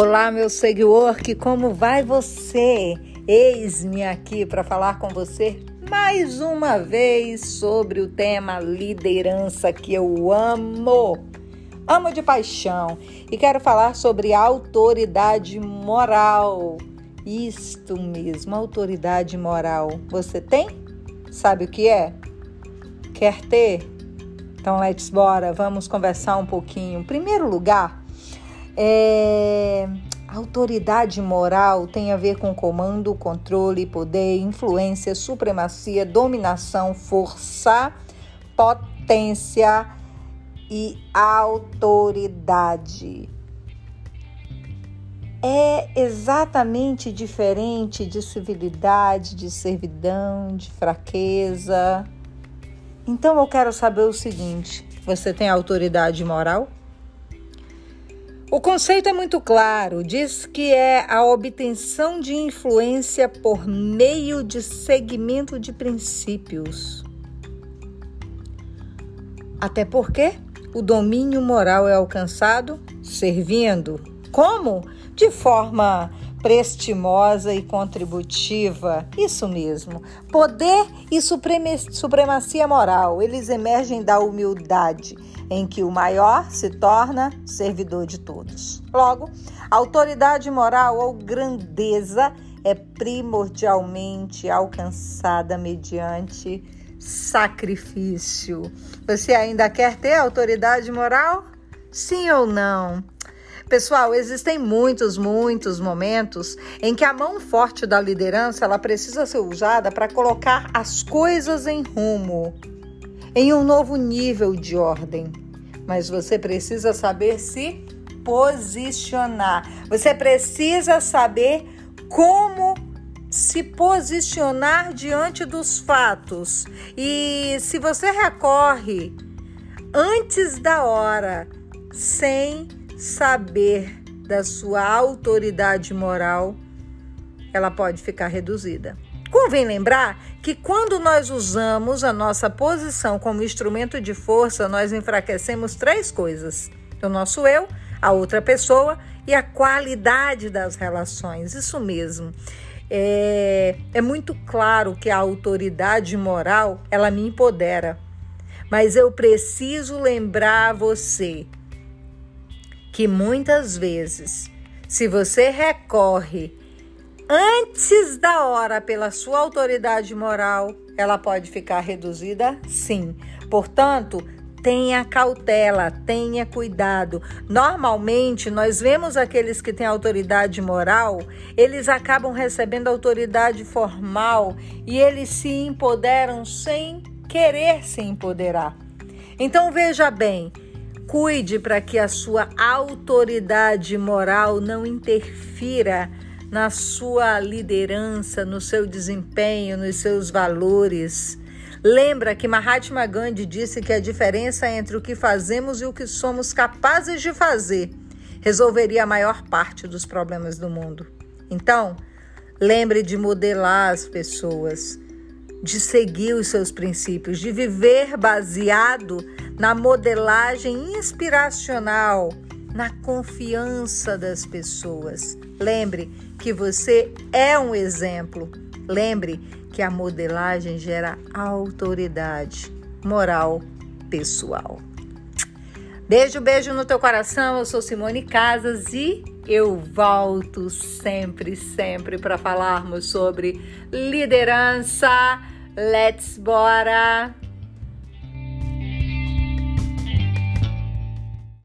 Olá, meu seguidor, que como vai você? Eis-me aqui para falar com você mais uma vez sobre o tema liderança que eu amo. Amo de paixão e quero falar sobre autoridade moral. Isto mesmo, autoridade moral. Você tem? Sabe o que é? Quer ter? Então, let's bora, vamos conversar um pouquinho. Em primeiro lugar, é... Autoridade moral tem a ver com comando, controle, poder, influência, supremacia, dominação, força, potência e autoridade. É exatamente diferente de civilidade, de servidão, de fraqueza. Então eu quero saber o seguinte: você tem autoridade moral? O conceito é muito claro, diz que é a obtenção de influência por meio de segmento de princípios. Até porque o domínio moral é alcançado servindo. Como? De forma prestimosa e contributiva. Isso mesmo. Poder e supremacia moral, eles emergem da humildade em que o maior se torna servidor de todos. Logo, autoridade moral ou grandeza é primordialmente alcançada mediante sacrifício. Você ainda quer ter autoridade moral? Sim ou não? Pessoal, existem muitos, muitos momentos em que a mão forte da liderança ela precisa ser usada para colocar as coisas em rumo em um novo nível de ordem. Mas você precisa saber se posicionar. Você precisa saber como se posicionar diante dos fatos. E se você recorre antes da hora, sem saber da sua autoridade moral, ela pode ficar reduzida. Convém lembrar que quando nós usamos a nossa posição como instrumento de força, nós enfraquecemos três coisas: o nosso eu, a outra pessoa e a qualidade das relações. Isso mesmo. É, é muito claro que a autoridade moral ela me empodera, mas eu preciso lembrar você que muitas vezes, se você recorre antes da hora pela sua autoridade moral, ela pode ficar reduzida? Sim. Portanto, tenha cautela, tenha cuidado. Normalmente, nós vemos aqueles que têm autoridade moral, eles acabam recebendo autoridade formal e eles se empoderam sem querer se empoderar. Então, veja bem, cuide para que a sua autoridade moral não interfira na sua liderança, no seu desempenho, nos seus valores. Lembra que Mahatma Gandhi disse que a diferença entre o que fazemos e o que somos capazes de fazer resolveria a maior parte dos problemas do mundo. Então, lembre de modelar as pessoas, de seguir os seus princípios, de viver baseado na modelagem inspiracional, na confiança das pessoas. Lembre que você é um exemplo. Lembre que a modelagem gera autoridade moral pessoal. Beijo, beijo no teu coração. Eu sou Simone Casas e eu volto sempre, sempre para falarmos sobre liderança. Let's bora!